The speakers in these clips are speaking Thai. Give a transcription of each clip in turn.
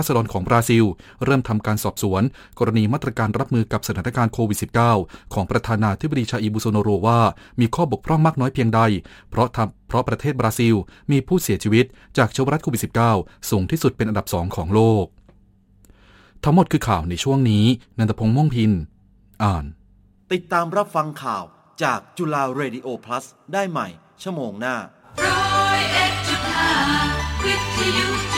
ราษฎรของบราซิล เริ่มทำการสอบสวน กรณีมาตรการรับมือกับสถานการณ์โควิด -19 ของประธานาธิบดีชาอีร์โบลโซนาโรว่า มีข้อบกพร่องมากน้อยเพียงใด เพราะทำเพราะประเทศบราซิล มีผู้เสียชีวิตจากเชื้อไวรัสโควิด -19 สูงที่สุดเป็นอันดับสองของโลก ทั้งหมดคือข่าวในช่วงนี้ นันทพงษ์ม่วงพิน อ่าน ติดตามรับฟังข่าวจากจุฬาเรดิโอ plus ได้ใหม่ ชั่วโมงหน้าร้อยเอ็ดจุดห้าวิทยุจุฬา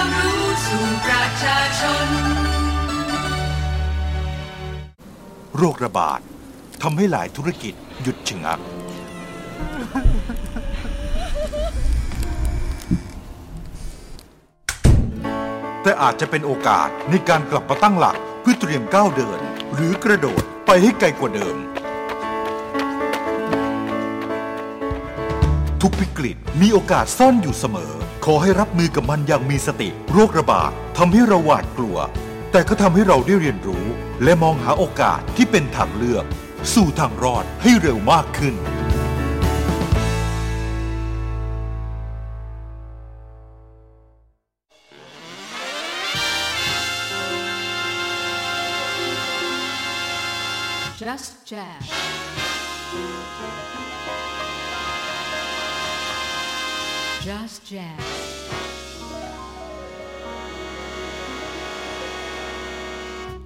ความรู้สู่ประชาชน โรคระบาดทำให้หลายธุรกิจหยุดชะงัก แต่อาจจะเป็นโอกาสในการกลับมาตั้งหลักเพื่อเตรียมก้าวเดิน หรือกระโดดไปให้ไกลกว่าเดิม ทุกวิกฤตมีโอกาสซ่อนอยู่เสมอ ขอให้รับมือกับมันอย่างมีสติ โรคระบาดทำให้เราหวาดกลัว แต่ก็ทำให้เราได้เรียนรู้ และมองหาโอกาสที่เป็นทางเลือก สู่ทางรอดให้เร็วมากขึ้น Just Jazz Just Jazz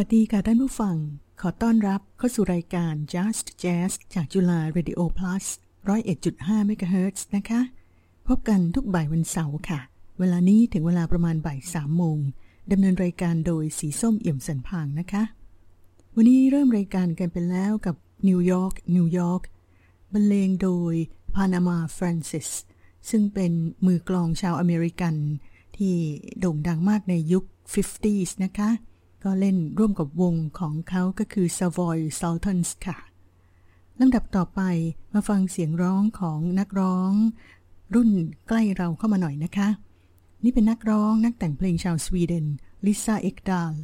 วัสดีค่ะท่านผู้ฟัง ขอต้อนรับเข้าสู่รายการ Just Jazz จากจุฬา Radio Plus 101.5 MHz นะคะ พบกันทุกบ่ายวันเสาร์ค่ะ เวลานี้ถึงเวลาประมาณบ่าย3โมงดำเนินรายการโดยสีส้มเอี่ยมสรรพางค์นะคะ วันนี้เริ่มรายการกันไปแล้วกับ New York, New York บรรเลงโดย Panama Francis ซึ่งเป็นมือกลองชาวอเมริกัน ที่โด่งดังมากในยุค 50s นะคะ ก็เล่นร่วมกับวงของเขาก็คือ Savoy Sultans ค่ะลำดับต่อไปมาฟังเสียงร้องของนักร้อง รุ่นใกล้เราเข้ามาหน่อยนะคะ นี่เป็นนักร้องนักแต่งเพลงชาวสวีเดนลิซ่าเอ็กดาล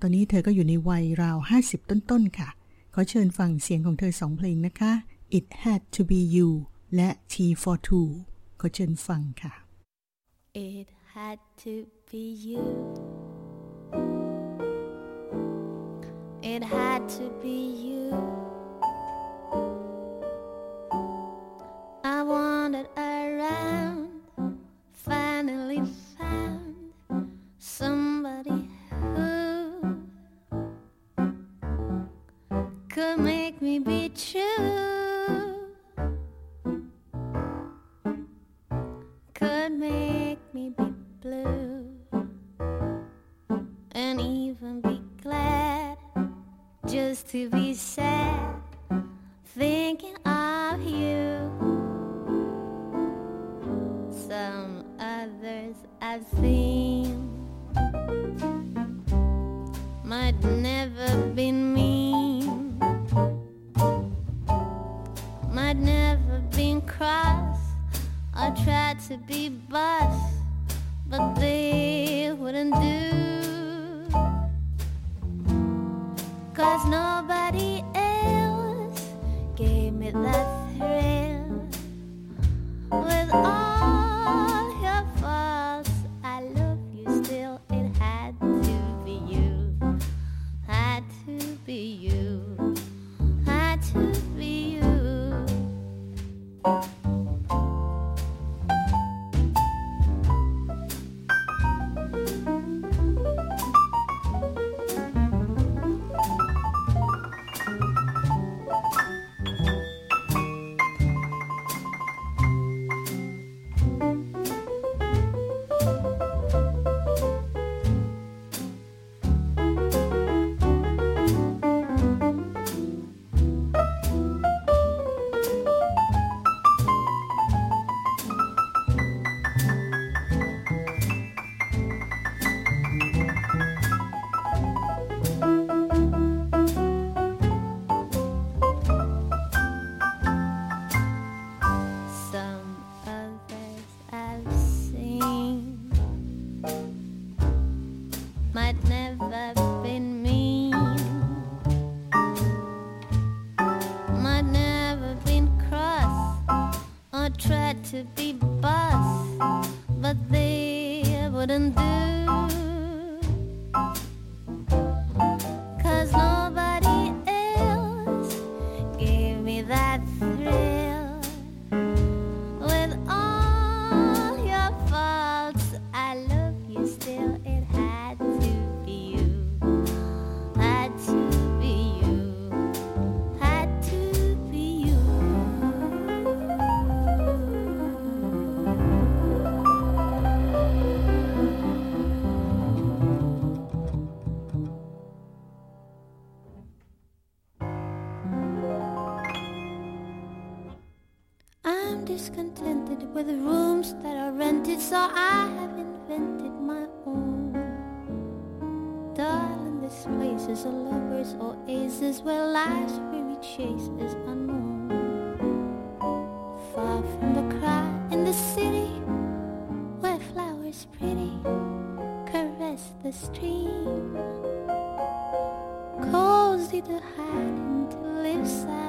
ตอนนี้เธอก็อยู่ในวัยราว 50 ต้นๆ ค่ะ ขอเชิญฟังเสียงของเธอสองเพลงนะคะ It Had to Be You และ T for Two ขอเชิญฟังค่ะ It had to be you. It had to be you. I wandered around, finally found somebody who could make me be true. To be sad thinking of you some others I've seen might never been mean might never been cross I tried to be boss, but they wouldn't do. Cause nobody else gave me that thrill. With all with the rooms that are rented, so I have invented my own. Darling, this place is a lover's oasis where life's weary chase is unknown. Far from the crowd in the city, where flowers pretty caress the stream. Cozy to hide and to live side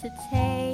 to take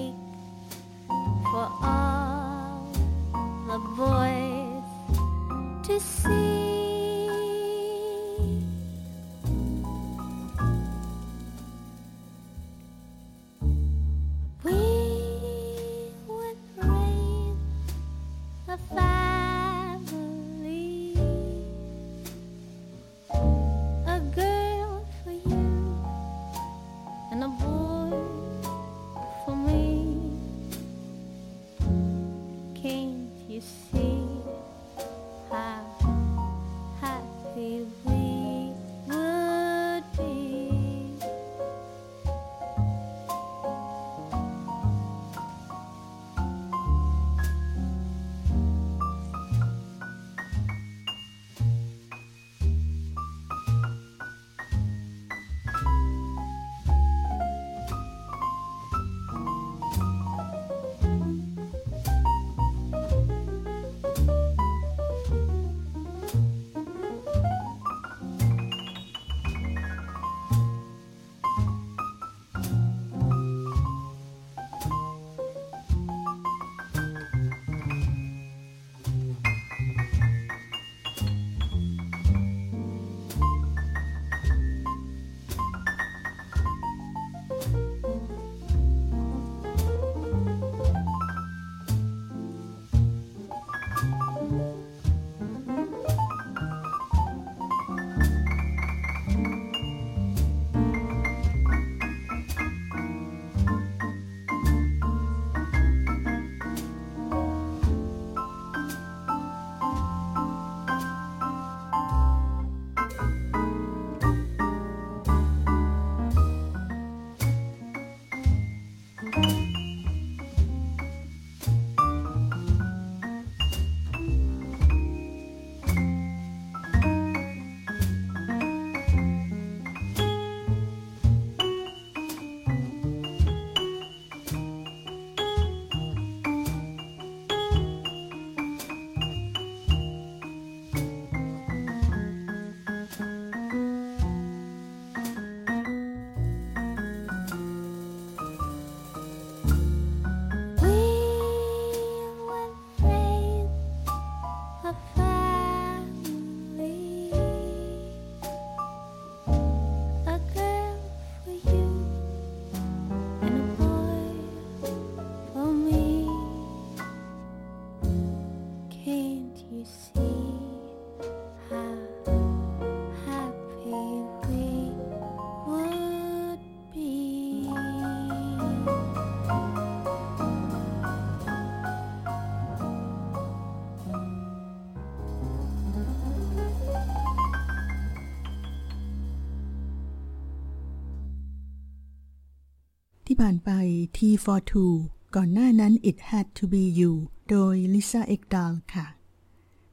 ผ่านไป T for Two ก่อนหน้านั้น It Had to Be You โดย Lisa Ekdahl ค่ะ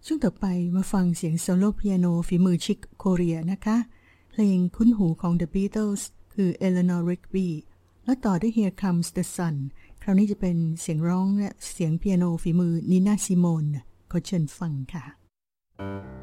ช่วงต่อไปมาฟังเสียงโซโล่เปียโนฝีมือชิคโคเรียนะคะ เพลงคุ้นหูของ The Beatles คือ Eleanor Rigby และต่อด้วย Here Comes the Sun คราวนี้จะเป็นเสียงร้องและเสียงเปียโนฝีมือนินาซิโมนขอเชิญฟังค่ะ Thank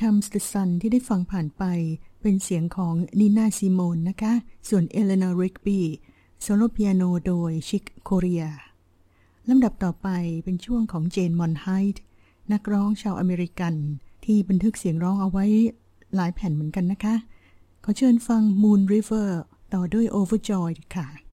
Comes the Sun ที่ได้ฟังผ่านไป เป็นเสียงของ Nina Simone นะคะ ส่วนเอเลน r ริกบี้โซโลเปียโนโดยชิคโคเรียลำดับต่อไปเป็นช่วงของ Jane Monheit นักร้องชาวอเมริกัน ที่บันทึกเสียงร้องเอาไว้หลายแผ่นเหมือนกันนะคะ ขอเชิญฟัง Moon River ต่อด้วย Overjoyed ค่ะ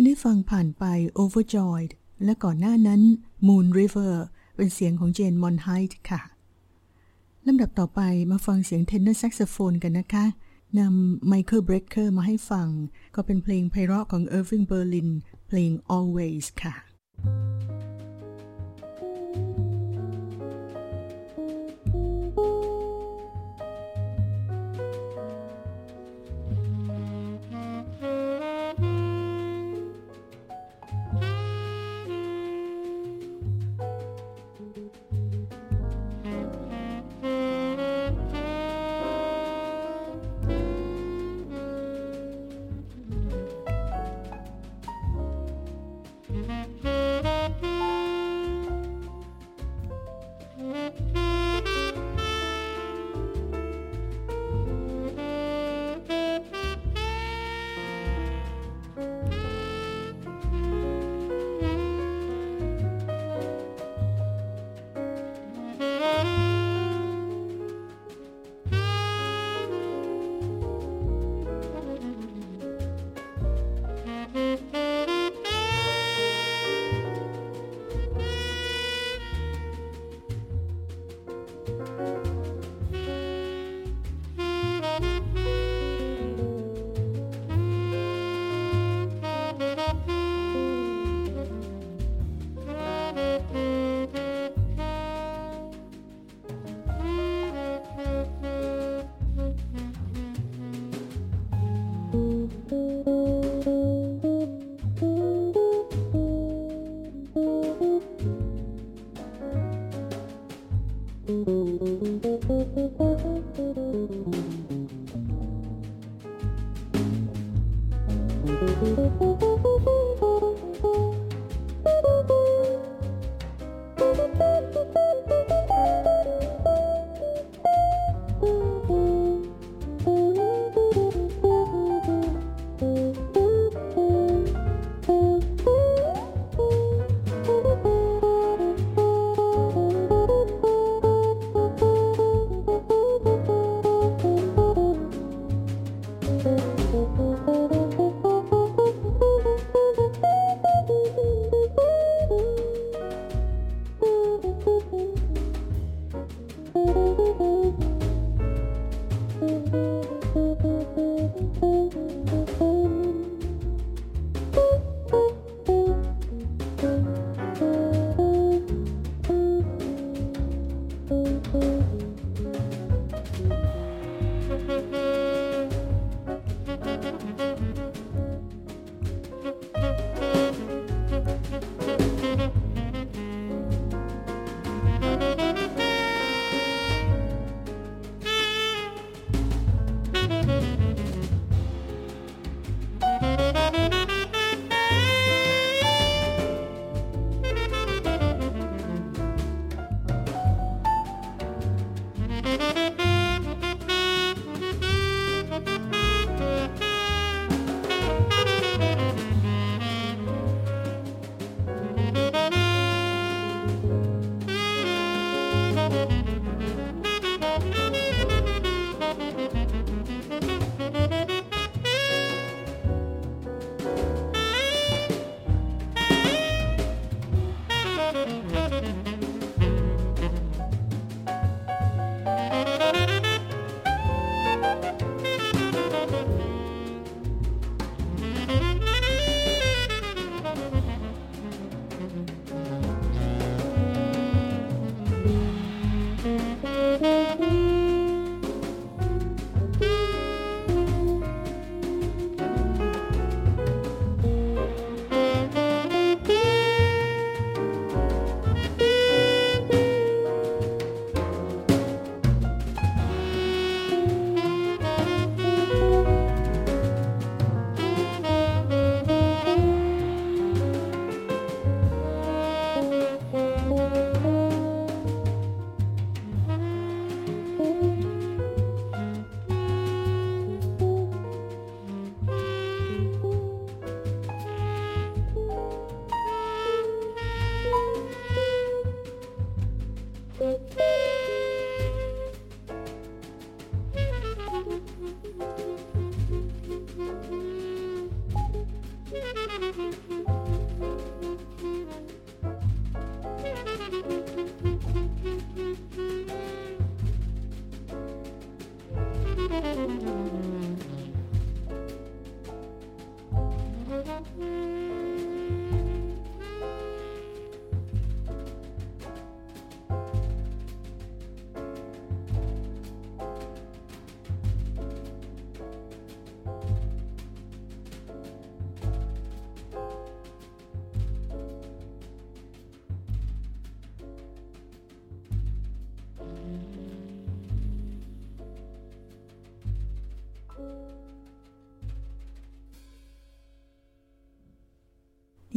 านได้ฟังผ่านไป Overjoyed และก่อนหน้านั้น Moon River เป็นเสียงของ Jane Monheit ค่ะลำดับต่อไปมาฟังเสียง tenor saxophone กันนะคะนำ Michael Brecker มาให้ฟัง ก็เป็นเพลงไพเราะของ Irving Berlin เพลง Always ค่ะ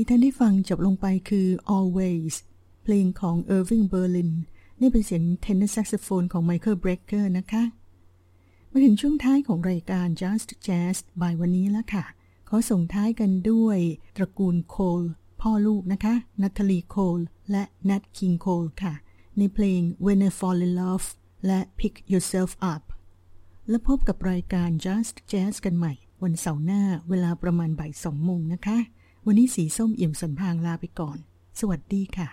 ที่ท่านได้ฟังจบลงไปคือ Always เพลงของ Irving Berlin นี่เป็นเสียง tenor saxophone ของ Michael Brecker นะคะ มาถึงช่วงท้ายของรายการ Just Jazz บ่ายวันนี้แล้วค่ะ ขอส่งท้ายกันด้วยตระกูล Cole พ่อลูกนะคะ Natalie Cole และ Nat King Cole ค่ะ ในเพลง When I Fall in Love และ Pick Yourself Up และพบกับรายการ Just Jazz กันใหม่ วันเสาร์หน้าเวลาประมาณบ่ายสองโมงนะคะ วันนี้สีส้มเอี่ยมสันพางลาไปก่อน สวัสดีค่ะ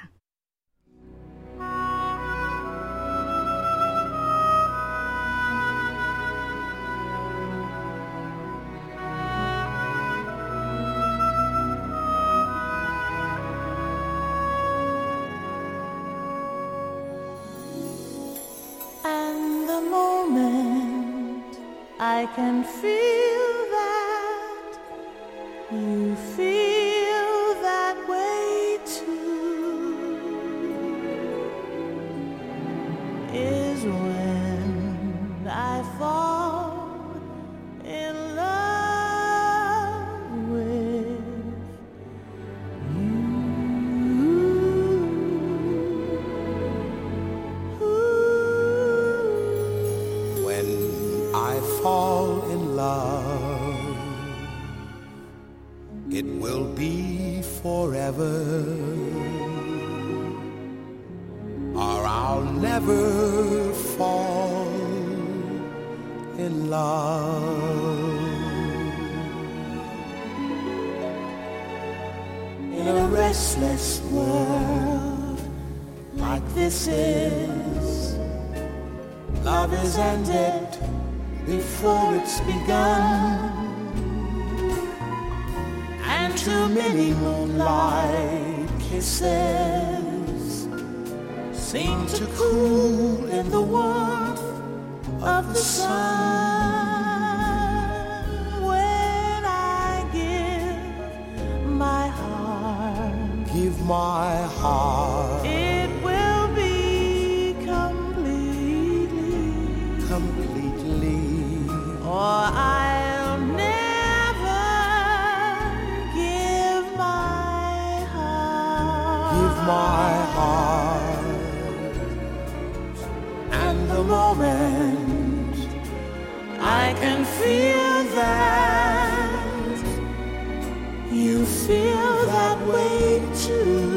I can feel forever, or I'll never fall in love. in a restless world like this is. Love is ended before it's begun, too many moonlight kisses seem to cool in the warmth of the sun. When I give my heart, Give my heart moment I can feel that you feel that way too.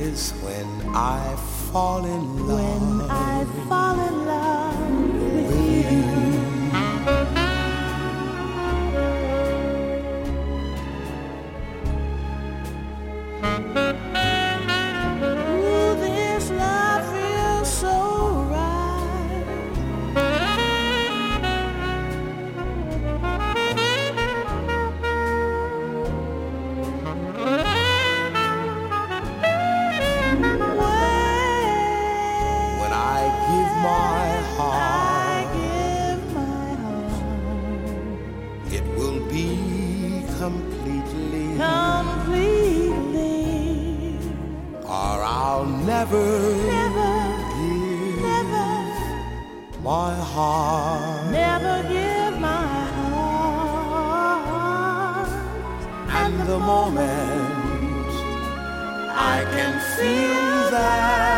is when I fall in love. When I fall in love give my heart, Give my heart it will be completely, completely. or I'll never, Never, give never, my heart. never give my heart. And the moment I can feel that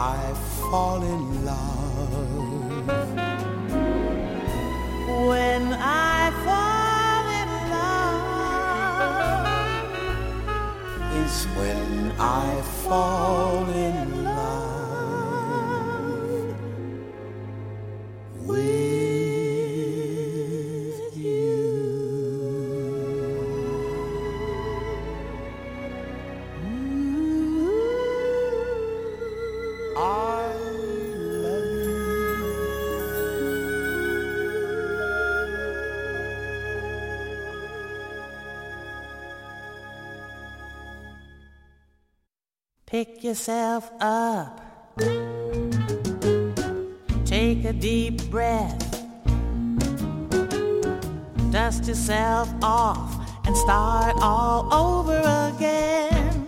I fall in love. When I fall in love, Is when I fall in pick yourself up. Take a deep breath. Dust yourself off and start all over again.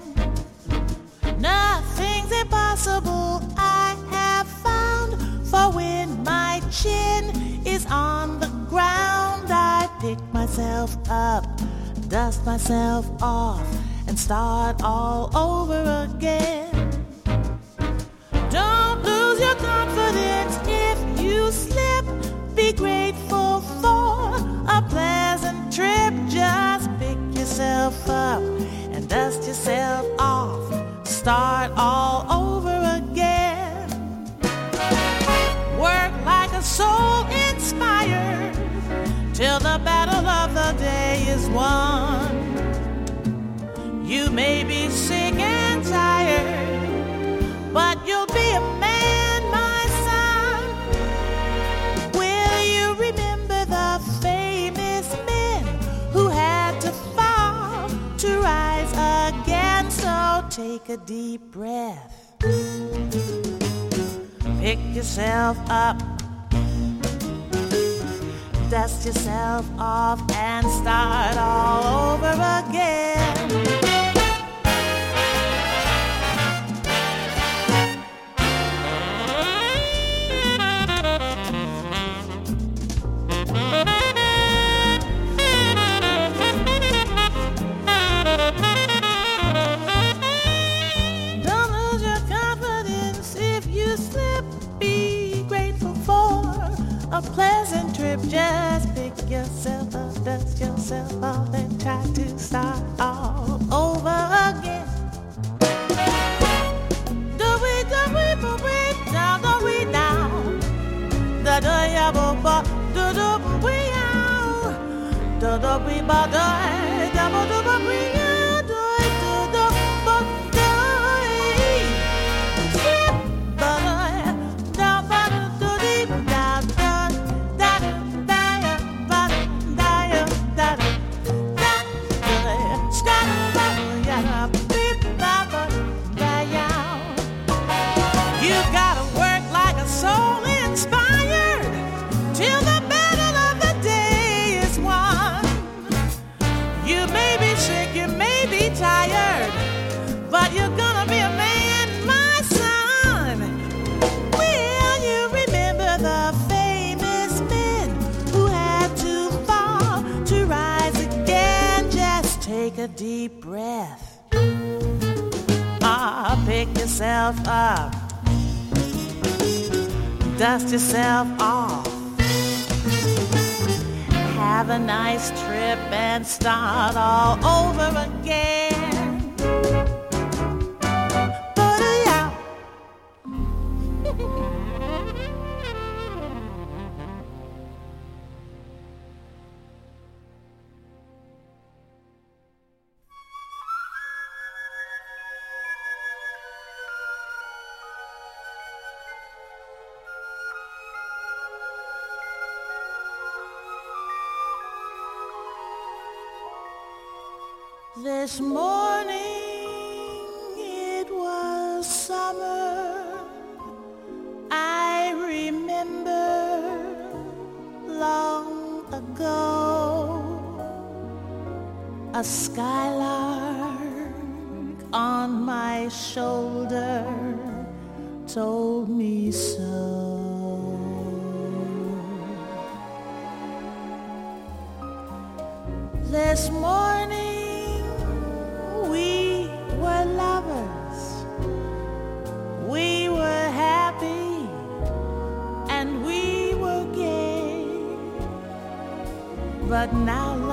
Nothing's impossible, I have found. For when my chin is on the ground, I pick myself up, dust myself off, and start all over again. Up and dust yourself off. Start all over again. Work like a soul inspired till the battle of the day is won. You may be sick a deep breath, pick yourself up. Dust yourself off and start all over again. A pleasant trip. Just pick yourself up, dust yourself off, and try to start all over again. Do we, do we, do we, down, do we, down. Da da ya bo ba, do do we out. Do do we bo do we deep breath. Ah, pick yourself up dust yourself off. Have a nice trip and start all over again. This morning it was summer. I remember long ago a skylark on my shoulder told me so. This morning But now,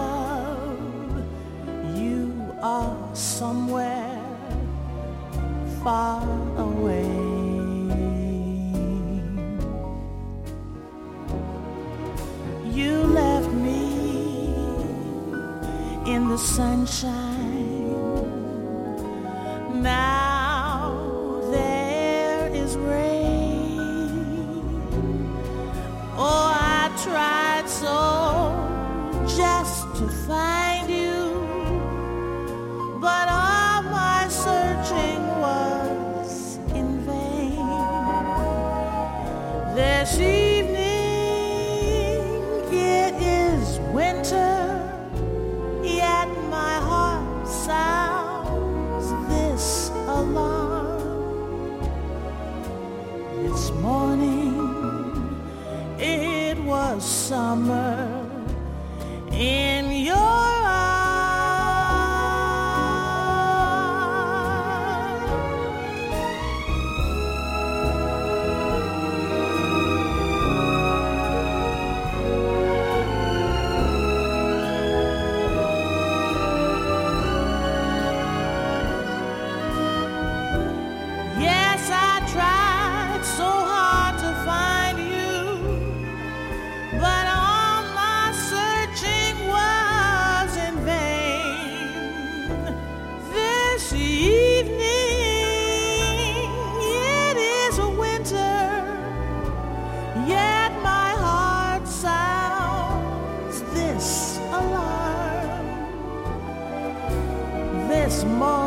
small.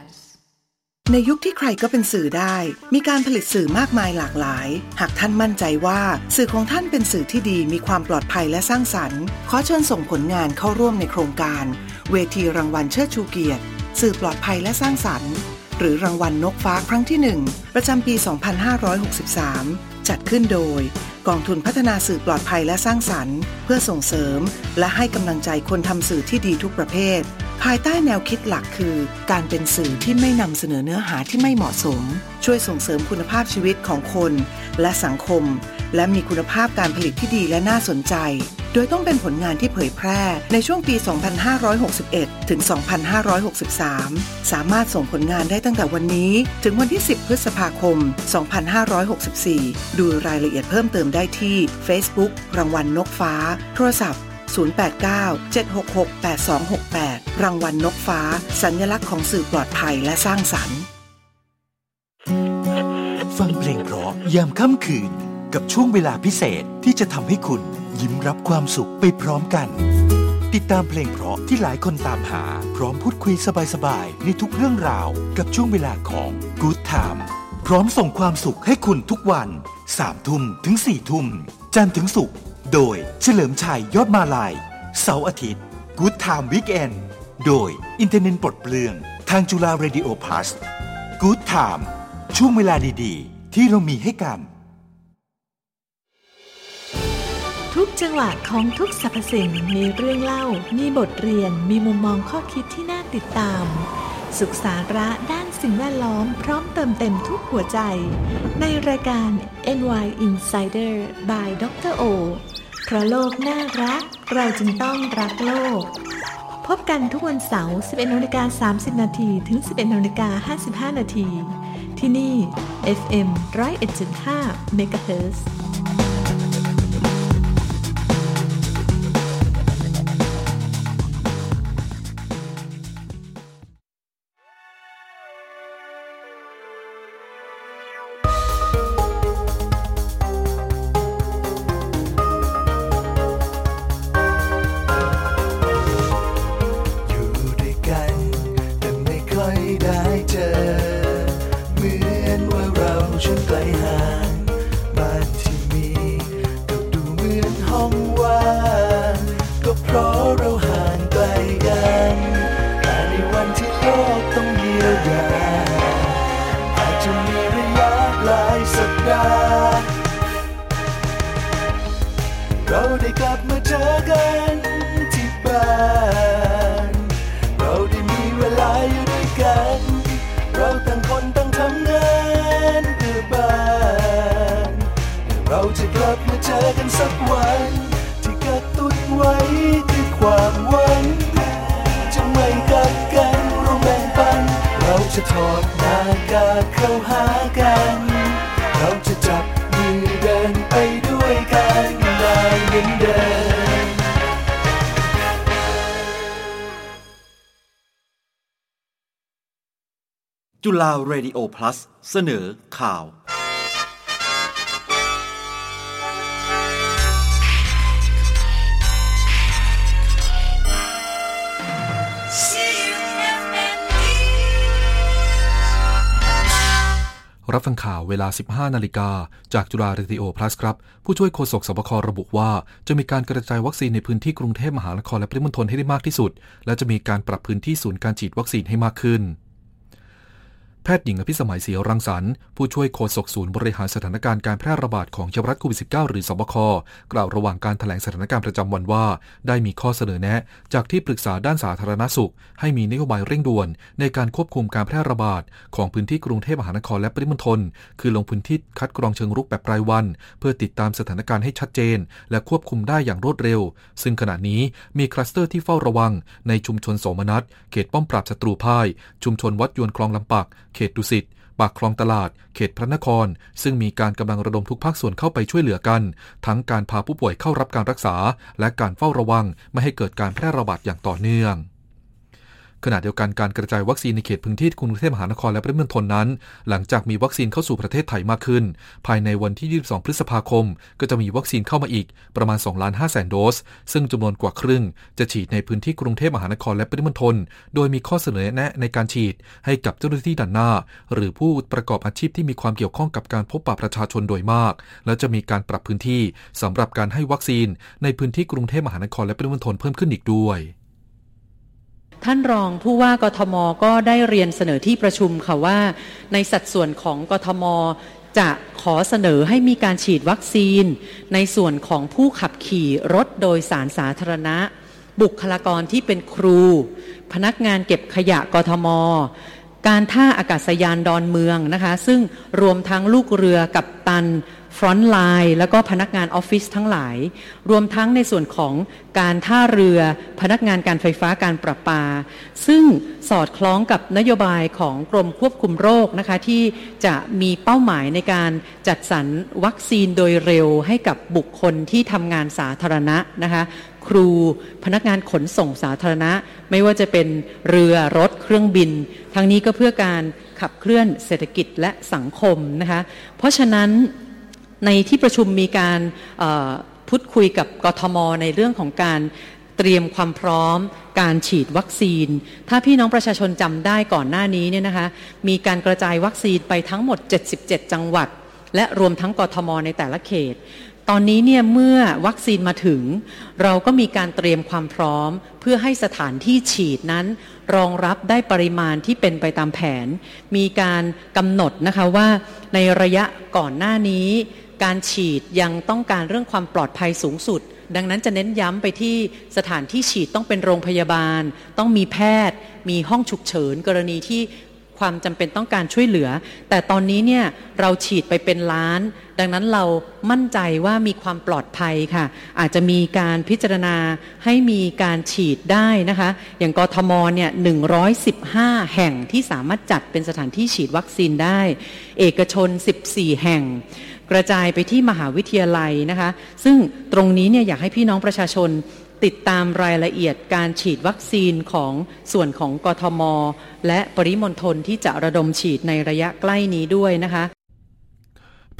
ในยุคที่ใครก็เป็นสื่อได้ มีการผลิตสื่อมากมายหลากหลาย หากท่านมั่นใจว่า สื่อของท่านเป็นสื่อที่ดีมีความปลอดภัยและสร้างสรรค์ ขอเชิญส่งผลงานเข้าร่วมในโครงการ เวทีรางวัลเชิดชูเกียรติ สื่อปลอดภัยและสร้างสรรค์ หรือรางวัลนกฟ้าครั้งที่ 1 ประจำปี 2563 จัดขึ้นโดย กองทุนพัฒนาสื่อปลอดภัยและสร้างสรรค์ เพื่อส่งเสริม และให้กำลังใจคนทำสื่อที่ดีทุกประเภท ภายใต้แนวคิดหลักคือ การเป็นสื่อที่ไม่นำเสนอเนื้อหาที่ไม่เหมาะสม ช่วยส่งเสริมคุณภาพชีวิตของคน และสังคม และมีคุณภาพการผลิตที่ดีและน่าสนใจ โดยต้องเป็นผลงานที่เผยแพร่ในช่วงปี 2561 ถึง 2563 สามารถส่งผลงานได้ตั้งแต่วันนี้ ถึงวันที่ 10 พฤษภาคม 2564 ดูรายละเอียดเพิ่มเติมได้ที่ Facebook รางวัลนกฟ้า โทรศัพท์ 089-766-8268 รางวัลนกฟ้า สัญลักษณ์ของสื่อปลอดภัยและสร้างสรรค์ ฟังเพลงเพราะยามค่ำคืน กับช่วงเวลาพิเศษที่จะทำให้คุณยิ้มรับความสุขไปพร้อมกัน ติดตามเพลงเพราะที่หลายคนตามหา พร้อมพูดคุยสบายๆในทุกเรื่องราว กับช่วงเวลาของ Good Time พร้อมส่งความสุขให้คุณทุกวัน3ทุ่มถึง4ทุ่มจันทร์ถึงศุกร์ โดยเฉลิมชัยยอดมาลาย เสาร์อาทิตย์ Good Time Weekend โดยอินเทอร์เน็ตปลดเปลื้องทางจุฬา Radio Plus Good Time ช่วงเวลาดีๆ ที่เรามีให้กัน ทุกจังหวะของทุกสรรพสิ่งมีเรื่องเล่า มีบทเรียน มีมุมมองข้อคิดที่น่าติดตามสุขสาระด้านสิ่งแวดล้อมพร้อมเติมเต็มทุกหัวใจ ในรายการ ENVI Insider by ดรโอ เพราะโลกน่ารัก เราจึงต้องรักโลก พบกันทุกวันเสาร์ 11นาฬิกา30 นาทีถึง 11นาฬิกา55 นาที ที่นี่ FM 101.5 MHz เราะเราห่างไกลกัน แต่ในวันที่โลกต้องเยียวยาอาจจะมีระยะหลายสัปดาห์ เราได้กลับมาเจอกัน จะถอดหน้ากากเข้าหากัน เราจะจับมือเดินไปด้วยกันได้เหมือนเดิมจุฬาเรดิโอพลัสเสนอข่าว รับฟังข่าวเวลา 15 นาฬิกา จากจุฬาเรดิโอพลัสครับ ผู้ช่วยโฆษกสบคระบุว่า จะมีการกระจายวัคซีนในพื้นที่กรุงเทพมหานครและปริมณฑลให้ได้มากที่สุด และจะมีการปรับพื้นที่ศูนย์การฉีดวัคซีนให้มากขึ้น แพทย์หญิงอภิสมัยศรีรังสรรค์ผู้ช่วยโฆษกศูนย์บริหารสถานการณ์การแพร่ระบาดของเชื้อรัสโควิด -19 หรือสบค กล่าวระหว่างการแถลงสถานการณ์ประจำวันว่า ได้มีข้อเสนอแนะ จากที่ปรึกษาด้านสาธารณสุข ให้มีนโยบายเร่งด่วน ในการควบคุมการแพร่ระบาด ของพื้นที่กรุงเทพมหานครและปริมณฑลคือลงพื้นที่คัดกรองเชิงรุกแบบรายวัน เพื่อติดตามสถานการณ์ให้ชัดเจน และควบคุมได้อย่างรวดเร็ว ซึ่งขณะนี้มีคลัสเตอร์ที่เฝ้าระวัง ในชุมชนโสมนัสเขตป้อมปราบศัตรูพ่าย ชุมชนวัดญวนคลองลำปักเขตดุสิต ปากคลองตลาด เขตพระนคร ซึ่งมีการกำลังระดมทุกภาคส่วนเข้าไปช่วยเหลือกัน ทั้งการพาผู้ป่วยเข้ารับการรักษา และการเฝ้าระวังไม่ให้เกิดการแพร่ระบาดอย่างต่อเนื่อง ขณะเดียวกันการกระจายวัคซีนในเขตพื้นที่กรุงเทพมหานครและปริมณฑลนั้น หลังจากมีวัคซีนเข้าสู่ประเทศไทยมากขึ้น ภายในวันที่ 22 พฤษภาคม ก็จะมีวัคซีนเข้ามาอีกประมาณ2ล้าน5แสนโดส ซึ่งจำนวนกว่าครึ่ง จะฉีดในพื้นที่กรุงเทพมหานครและปริมณฑลโดยมีข้อเสนอแนะในการฉีดให้กับเจ้าหน้าที่ด่านหน้า หรือผู้ประกอบอาชีพที่มีความเกี่ยวข้องกับการพบปะประชาชนโดยมาก และจะมีการปรับพื้นที่สำหรับการให้วัคซีนในพื้นที่กรุงเทพมหานครและปริมณฑลเพิ่มขึ้นอีกด้วย ท่านรองผู้ว่ากทมก็ได้เรียนเสนอที่ประชุมค่ะว่า ในสัดส่วนของกทมจะขอเสนอให้มีการฉีดวัคซีน ในส่วนของผู้ขับขี่รถโดยสารสาธารณะ บุคลากรที่เป็นครู พนักงานเก็บขยะกทม การท่าอากาศยานดอนเมืองนะคะ ซึ่งรวมทั้งลูกเรือกัปตัน frontline แล้วก็พนักงานออฟฟิศทั้งหลาย รวมทั้งในส่วนของการท่าเรือพนักงานการไฟฟ้าการประปา ซึ่งสอดคล้องกับนโยบายของกรมควบคุมโรคนะคะที่จะมีเป้าหมายในการจัดสรรวัคซีนโดยเร็วให้กับบุคคลที่ทำงานสาธารณะนะคะครูพนักงานขนส่งสาธารณะ ไม่ว่าจะเป็นเรือรถเครื่องบิน ทั้งนี้ก็เพื่อการขับเคลื่อนเศรษฐกิจและสังคมนะคะเพราะฉะนั้น ในที่ประชุมมีการพูดคุยกับกทมในเรื่องของการเตรียมความพร้อมการฉีดวัคซีน ถ้าพี่น้องประชาชนจำได้ก่อนหน้านี้เนี่ยนะคะมีการกระจายวัคซีนไปทั้งหมด 77 จังหวัด และรวมทั้งกทมในแต่ละเขต ตอนนี้เนี่ยเมื่อวัคซีนมาถึง เราก็มีการเตรียมความพร้อม เพื่อให้สถานที่ฉีดนั้น รองรับได้ปริมาณที่เป็นไปตามแผน มีการกำหนดนะคะว่าในระยะก่อนหน้านี้ การฉีดยังต้องการเรื่องความปลอดภัยสูงสุด ดังนั้นจะเน้นย้ำไปที่สถานที่ฉีดต้องเป็นโรงพยาบาล ต้องมีแพทย์ มีห้องฉุกเฉิน กรณีที่ความจำเป็นต้องการช่วยเหลือ แต่ตอนนี้เนี่ยเราฉีดไปเป็นล้าน ดังนั้นเรามั่นใจว่ามีความปลอดภัยค่ะ อาจจะมีการพิจารณาให้มีการฉีดได้นะคะ อย่างกทมเนี่ย 115 แห่งที่สามารถจัดเป็นสถานที่ฉีดวัคซีนได้ เอกชน 14 แห่ง กระจายไปที่มหาวิทยาลัยนะคะ ซึ่งตรงนี้เนี่ยอยากให้พี่น้องประชาชนติดตามรายละเอียดการฉีดวัคซีนของส่วนของกทม และปริมณฑลที่จะระดมฉีดในระยะใกล้นี้ด้วยนะคะ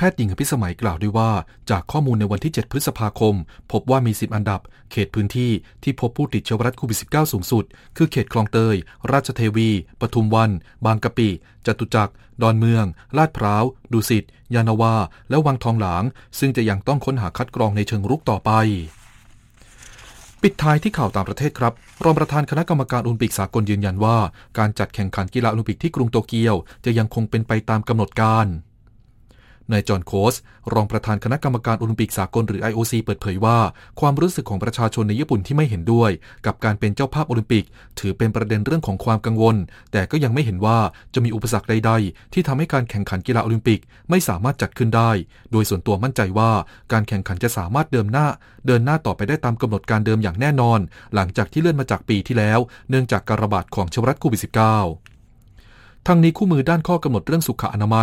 ทย์หญิงอภิสมัยกล่าวด้วยว่า จากข้อมูลในวันที่ 7 พฤษภาคม พบว่ามี 10 อันดับ เขตพื้นที่ที่พบผู้ติดเชื้อไวรัสโควิด -19 สูงสุด คือเขตคลองเตย ราชเทวี ปทุมวัน บางกะปิ จตุจักร ดอนเมือง ลาดพร้าว ดุสิต ยานาวา และวังทองหลาง ซึ่งจะยังต้องค้นหาคัดกรองในเชิงรุกต่อไปปิดท้ายที่ข่าวต่างประเทศครับรองประธานคณะกรรมการโอลิมปิกสากลยืนยันว่า การจัดแข่งขันกีฬาโอลิมปิกที่กรุงโตเกียว จะยังคงเป็นไปตามกำหนดการ นายจอห์นโคส รองประธานคณะกรรมการโอลิมปิกสากลหรือ IOC เปิดเผยว่า ความรู้สึกของประชาชนในญี่ปุ่นที่ไม่เห็นด้วย กับการเป็นเจ้าภาพโอลิมปิก ถือเป็นประเด็นเรื่องของความกังวล แต่ก็ยังไม่เห็นว่าจะมีอุปสรรคใด ๆ ที่ทำให้การแข่งขันกีฬาโอลิมปิกไม่สามารถจัดขึ้นได้ โดยส่วนตัวมั่นใจว่าการแข่งขันจะสามารถเดินหน้า เดินหน้าต่อไปได้ตามกำหนดการเดิมอย่างแน่นอน หลังจากที่เลื่อนมาจากปีที่แล้ว เนื่องจากการระบาดของเชื้อไวรัสโควิด -19 ทั้งนี้คู่มือด้านข้อกำหนดเรื่องสุขอนามัย